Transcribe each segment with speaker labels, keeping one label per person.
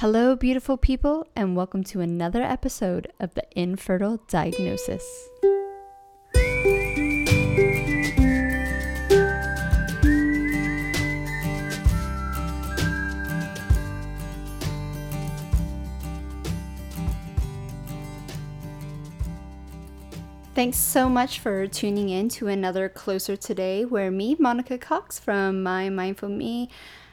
Speaker 1: Hello, beautiful people, and welcome to another episode of the Infertile Diagnosis. Thanks so much for tuning in to another Closer Today, where me, Monica Cox from My Mindful Me,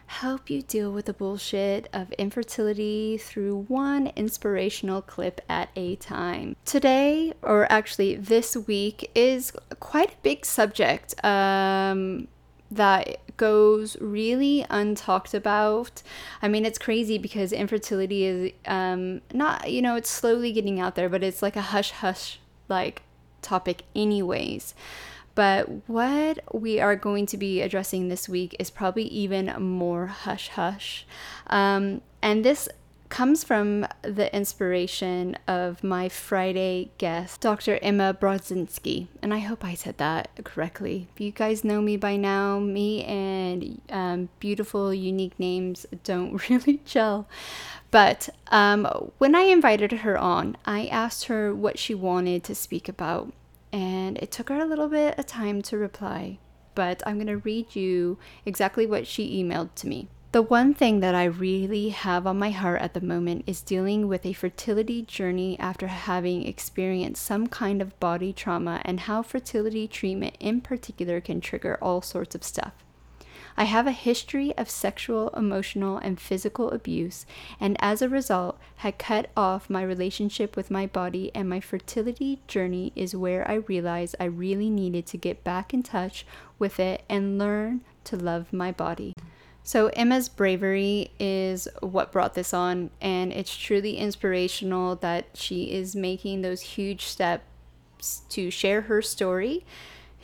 Speaker 1: help you deal with the bullshit of infertility through one inspirational clip at a time. Today, or actually this week, is quite a big subject um, that goes really untalked about. I mean, it's crazy because infertility is um, not, you know, it's slowly getting out there, but it's like a hush hush like topic, anyways. But what we are going to be addressing this week is probably even more hush hush. Um, and this comes from the inspiration of my Friday guest, Dr. Emma Brodzinski. And I hope I said that correctly. If you guys know me by now, me and um, beautiful, unique names don't really gel. But um, when I invited her on, I asked her what she wanted to speak about and it took her a little bit of time to reply, but I'm going to read you exactly what she emailed to me. The one thing that I really have on my heart at the moment is dealing with a fertility journey after having experienced some kind of body trauma and how fertility treatment in particular can trigger all sorts of stuff. I have a history of sexual, emotional, and physical abuse, and as a result, had cut off my relationship with my body, and my fertility journey is where I realized I really needed to get back in touch with it and learn to love my body. So, Emma's bravery is what brought this on, and it's truly inspirational that she is making those huge steps to share her story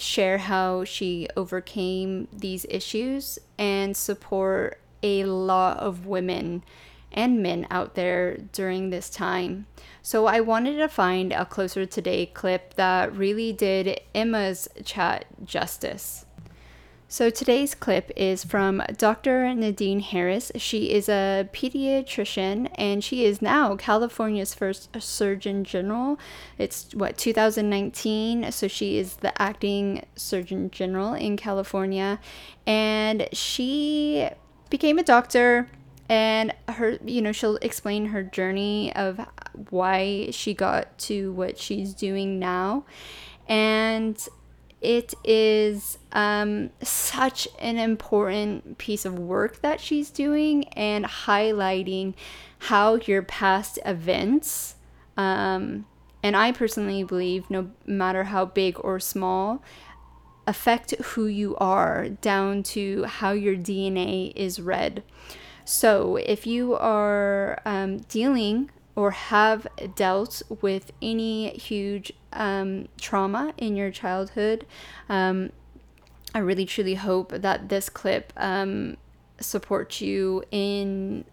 Speaker 1: share how she overcame these issues and support a lot of women and men out there during this time. So I wanted to find a closer today clip that really did Emma's chat justice. So today's clip is from Dr. Nadine Harris. She is a pediatrician and she is now California's first Surgeon General. It's what 2019, so she is the acting Surgeon General in California and she became a doctor and her you know she'll explain her journey of why she got to what she's doing now and it is um, such an important piece of work that she's doing and highlighting how your past events, um, and I personally believe, no matter how big or small, affect who you are down to how your DNA is read. So if you are um, dealing or have dealt with any huge um, trauma in your childhood, um, I really truly hope that this clip um, supports you in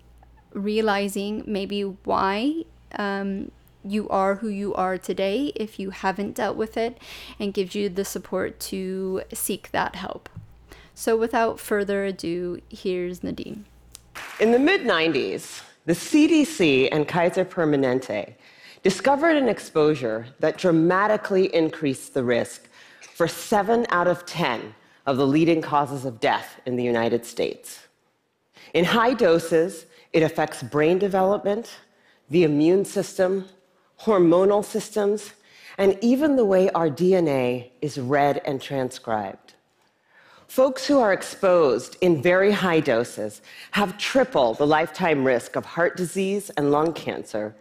Speaker 1: realizing maybe why um, you are who you are today if you haven't dealt with it and gives you the support to seek that help. So, without further ado, here's Nadine.
Speaker 2: In the mid 90s, the CDC and Kaiser Permanente discovered an exposure that dramatically increased the risk for seven out of 10 of the leading causes of death in the United States. In high doses, it affects brain development, the immune system, hormonal systems, and even the way our DNA is read and transcribed. Folks who are exposed in very high doses have triple the lifetime risk of heart disease and lung cancer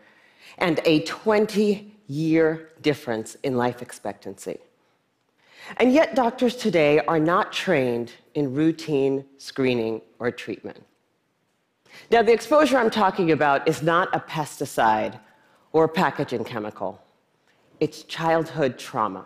Speaker 2: and a 20 year difference in life expectancy. And yet, doctors today are not trained in routine screening or treatment. Now, the exposure I'm talking about is not a pesticide or packaging chemical, it's childhood trauma.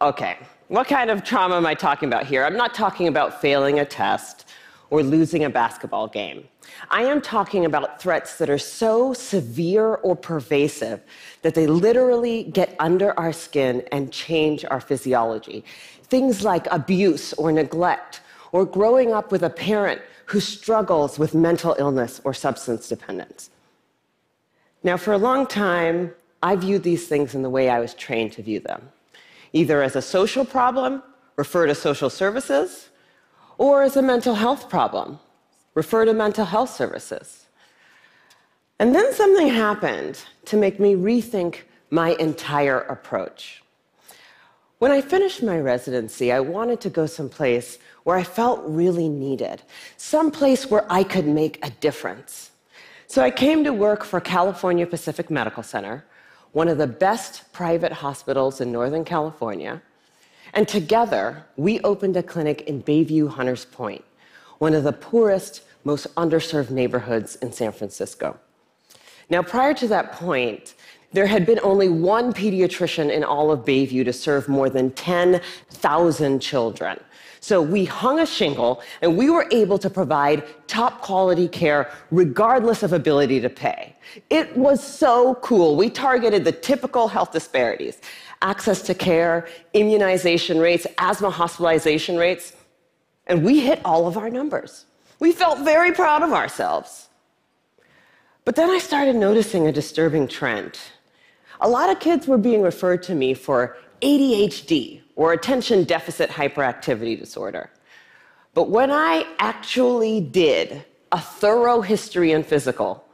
Speaker 2: Okay, what kind of trauma am I talking about here? I'm not talking about failing a test or losing a basketball game. I am talking about threats that are so severe or pervasive that they literally get under our skin and change our physiology. Things like abuse or neglect, or growing up with a parent who struggles with mental illness or substance dependence. Now, for a long time, I viewed these things in the way I was trained to view them either as a social problem, refer to social services, or as a mental health problem, refer to mental health services. And then something happened to make me rethink my entire approach. When I finished my residency, I wanted to go someplace where I felt really needed, someplace where I could make a difference. So I came to work for California Pacific Medical Center, one of the best private hospitals in Northern California. And together, we opened a clinic in Bayview Hunters Point, one of the poorest, most underserved neighborhoods in San Francisco. Now, prior to that point, there had been only one pediatrician in all of Bayview to serve more than 10,000 children. So we hung a shingle and we were able to provide top quality care regardless of ability to pay. It was so cool. We targeted the typical health disparities access to care, immunization rates, asthma hospitalization rates, and we hit all of our numbers. We felt very proud of ourselves. But then I started noticing a disturbing trend. A lot of kids were being referred to me for ADHD, or attention deficit hyperactivity disorder. But when I actually did a thorough history and physical,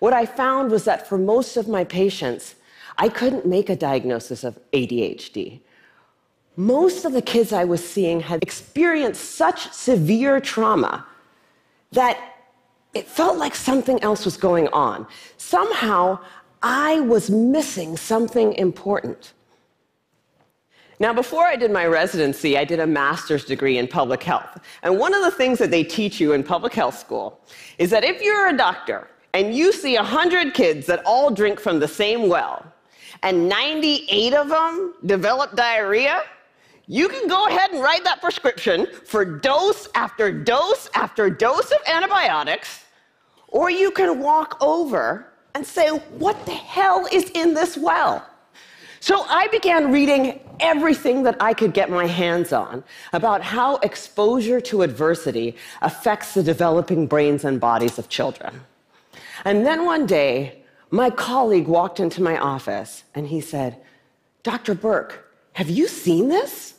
Speaker 2: what I found was that for most of my patients, I couldn't make a diagnosis of ADHD. Most of the kids I was seeing had experienced such severe trauma that it felt like something else was going on. Somehow, I was missing something important. Now, before I did my residency, I did a master's degree in public health. And one of the things that they teach you in public health school is that if you're a doctor and you see 100 kids that all drink from the same well, and 98 of them develop diarrhea, you can go ahead and write that prescription for dose after dose after dose of antibiotics, or you can walk over and say, What the hell is in this well? So I began reading everything that I could get my hands on about how exposure to adversity affects the developing brains and bodies of children. And then one day, my colleague walked into my office and he said, Dr. Burke, have you seen this?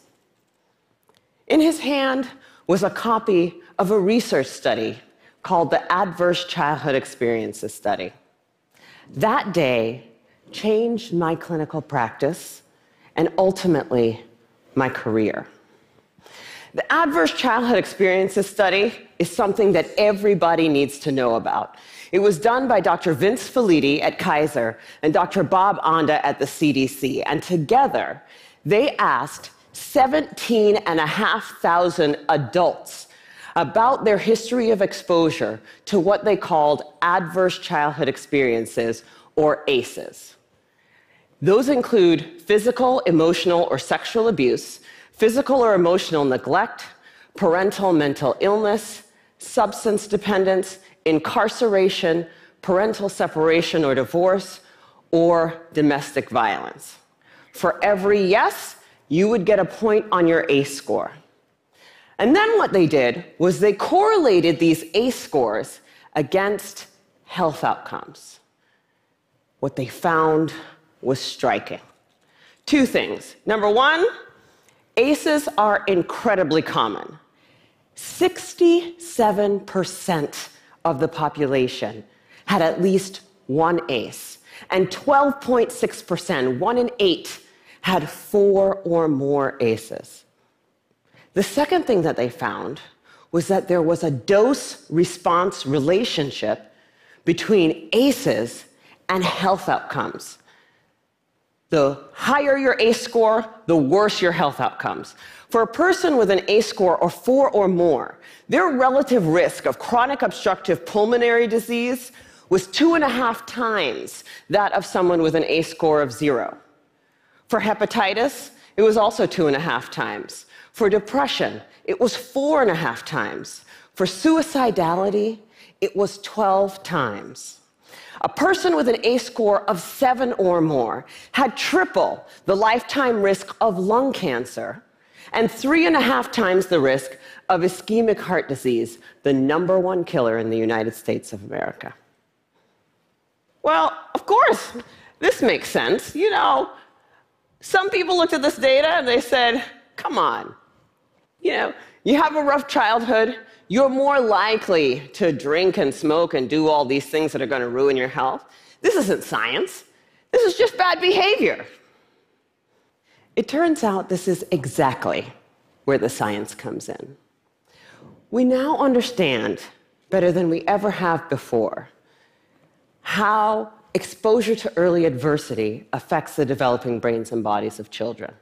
Speaker 2: In his hand was a copy of a research study called the Adverse Childhood Experiences Study. That day, changed my clinical practice and ultimately my career. The Adverse Childhood Experiences Study is something that everybody needs to know about. It was done by Dr. Vince Felitti at Kaiser and Dr. Bob Anda at the CDC, and together they asked 17,500 adults about their history of exposure to what they called adverse childhood experiences, or ACEs. Those include physical, emotional, or sexual abuse, physical or emotional neglect, parental mental illness, substance dependence, incarceration, parental separation or divorce, or domestic violence. For every yes, you would get a point on your ACE score. And then what they did was they correlated these ACE scores against health outcomes. What they found was striking. Two things. Number one, ACEs are incredibly common. 67% of the population had at least one ACE, and 12.6%, one in eight, had four or more ACEs. The second thing that they found was that there was a dose response relationship between ACEs and health outcomes. The higher your ACE score, the worse your health outcomes. For a person with an ACE score of four or more, their relative risk of chronic obstructive pulmonary disease was two and a half times that of someone with an ACE score of zero. For hepatitis, it was also two and a half times. For depression, it was four and a half times. For suicidality, it was 12 times. A person with an ACE score of seven or more had triple the lifetime risk of lung cancer and three and a half times the risk of ischemic heart disease, the number one killer in the United States of America. Well, of course, this makes sense. You know, some people looked at this data and they said, come on, you know, you have a rough childhood, you're more likely to drink and smoke and do all these things that are going to ruin your health. This isn't science, this is just bad behavior. It turns out this is exactly where the science comes in. We now understand better than we ever have before how exposure to early adversity affects the developing brains and bodies of children.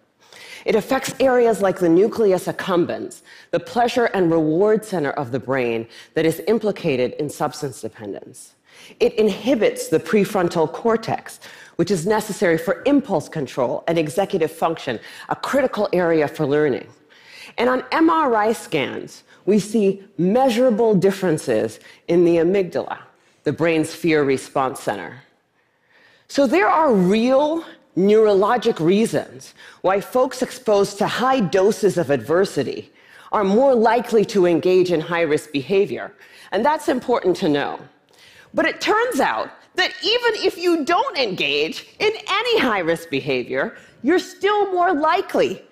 Speaker 2: It affects areas like the nucleus accumbens, the pleasure and reward center of the brain that is implicated in substance dependence. It inhibits the prefrontal cortex, which is necessary for impulse control and executive function, a critical area for learning. And on MRI scans, we see measurable differences in the amygdala, the brain's fear response center. So there are real neurologic reasons why folks exposed to high doses of adversity are more likely to engage in high risk behavior. And that's important to know. But it turns out that even if you don't engage in any high risk behavior, you're still more likely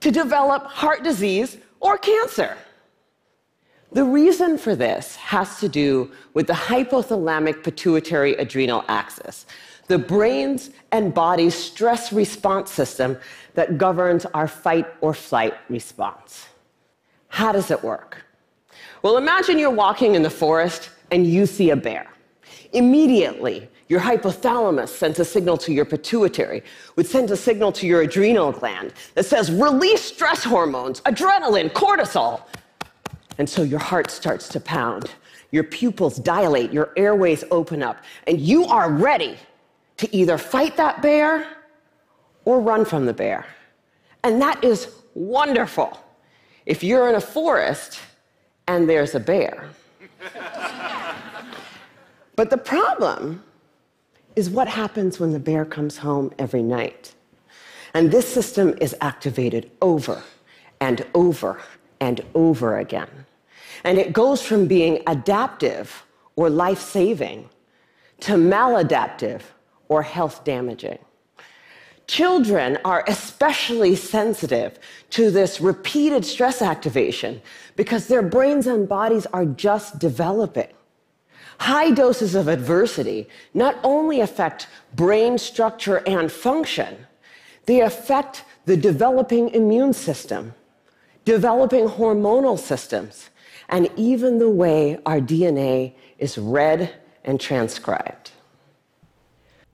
Speaker 2: to develop heart disease or cancer. The reason for this has to do with the hypothalamic pituitary adrenal axis, the brain's and body's stress response system that governs our fight or flight response. How does it work? Well, imagine you're walking in the forest and you see a bear. Immediately, your hypothalamus sends a signal to your pituitary, which sends a signal to your adrenal gland that says, release stress hormones, adrenaline, cortisol. And so your heart starts to pound, your pupils dilate, your airways open up, and you are ready to either fight that bear or run from the bear. And that is wonderful if you're in a forest and there's a bear. but the problem is what happens when the bear comes home every night. And this system is activated over and over and over again. And it goes from being adaptive or life saving to maladaptive or health damaging. Children are especially sensitive to this repeated stress activation because their brains and bodies are just developing. High doses of adversity not only affect brain structure and function, they affect the developing immune system, developing hormonal systems, and even the way our DNA is read and transcribed.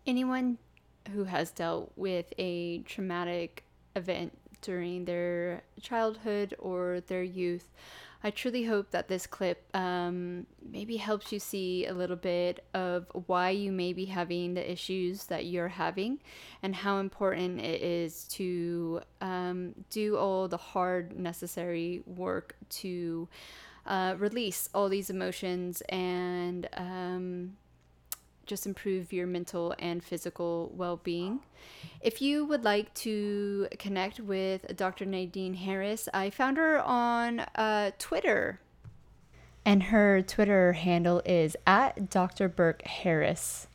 Speaker 1: Anyone who has dealt with a traumatic event during their childhood or their youth, I truly hope that this clip um, maybe helps you see a little bit of why you may be having the issues that you're having and how important it is to um, do all the hard, necessary work to uh, release all these emotions and um, just improve your mental and physical well being. If you would like to connect with Dr. Nadine Harris, I found her on uh, Twitter. And her Twitter handle is at Dr. Burke Harris.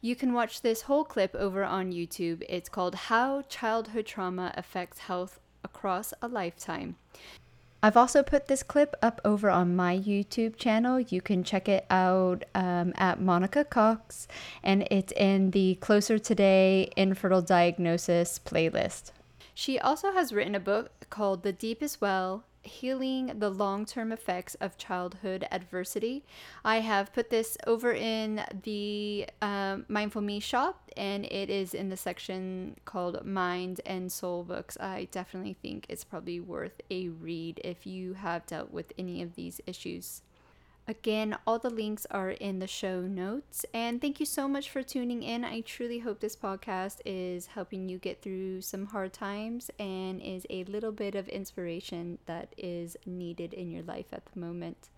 Speaker 1: You can watch this whole clip over on YouTube. It's called How Childhood Trauma Affects Health Across a Lifetime. I've also put this clip up over on my YouTube channel. You can check it out um, at Monica Cox, and it's in the Closer Today Infertile Diagnosis playlist. She also has written a book called The Deepest Well healing the long term effects of childhood adversity. I have put this over in the um, Mindful Me shop, and it is in the section called Mind and Soul Books. I definitely think it's probably worth a read if you have dealt with any of these issues. Again, all the links are in the show notes. And thank you so much for tuning in. I truly hope this podcast is helping you get through some hard times and is a little bit of inspiration that is needed in your life at the moment.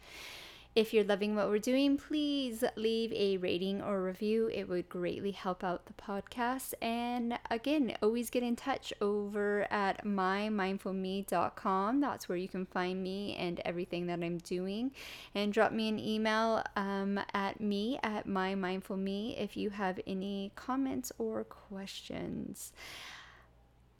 Speaker 1: If you're loving what we're doing, please leave a rating or review. It would greatly help out the podcast. And again, always get in touch over at mymindfulme.com. That's where you can find me and everything that I'm doing. And drop me an email um, at me at mymindfulme if you have any comments or questions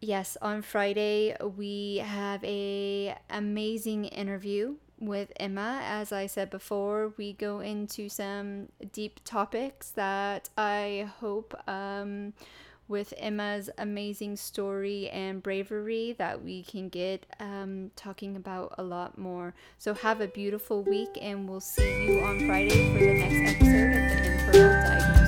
Speaker 1: yes on friday we have a amazing interview with Emma. As I said before, we go into some deep topics that I hope um, with Emma's amazing story and bravery that we can get um, talking about a lot more. So have a beautiful week and we'll see you on Friday for the